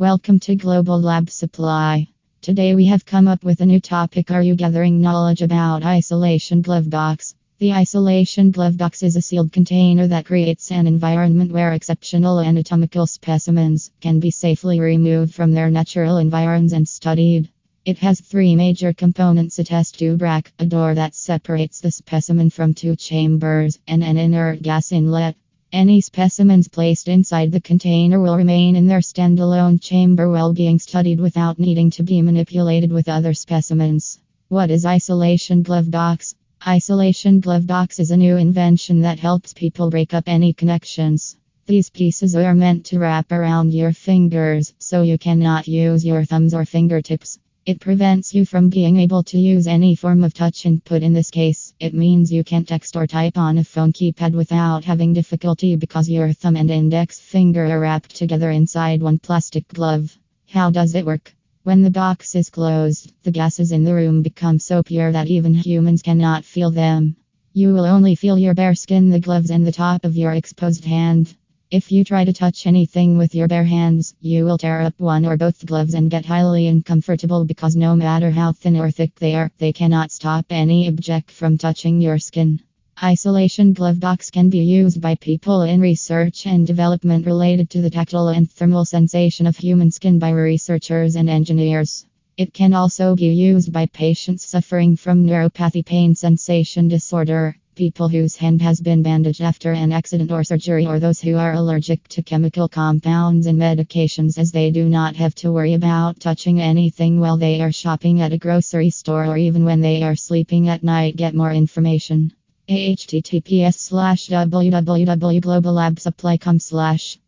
Welcome to Global Lab Supply. Today we have come up with a new topic. Are you gathering knowledge about isolation glove box? The isolation glove box is a sealed container that creates an environment where exceptional anatomical specimens can be safely removed from their natural environs and studied. It has three major components a test tube rack, a door that separates the specimen from two chambers, and an inert gas inlet. Any specimens placed inside the container will remain in their standalone chamber while being studied without needing to be manipulated with other specimens. What is isolation glove box? Isolation glove box is a new invention that helps people break up any connections. These pieces are meant to wrap around your fingers so you cannot use your thumbs or fingertips. It prevents you from being able to use any form of touch input. In this case, it means you can text or type on a phone keypad without having difficulty because your thumb and index finger are wrapped together inside one plastic glove. How does it work? When the box is closed, the gases in the room become so pure that even humans cannot feel them. You will only feel your bare skin, the gloves, and the top of your exposed hand. If you try to touch anything with your bare hands, you will tear up one or both gloves and get highly uncomfortable because no matter how thin or thick they are, they cannot stop any object from touching your skin. Isolation glove box can be used by people in research and development related to the tactile and thermal sensation of human skin by researchers and engineers. It can also be used by patients suffering from neuropathy pain sensation disorder people whose hand has been bandaged after an accident or surgery, or those who are allergic to chemical compounds and medications, as they do not have to worry about touching anything while they are shopping at a grocery store or even when they are sleeping at night. Get more information. https slash www.globallabsupply.com slash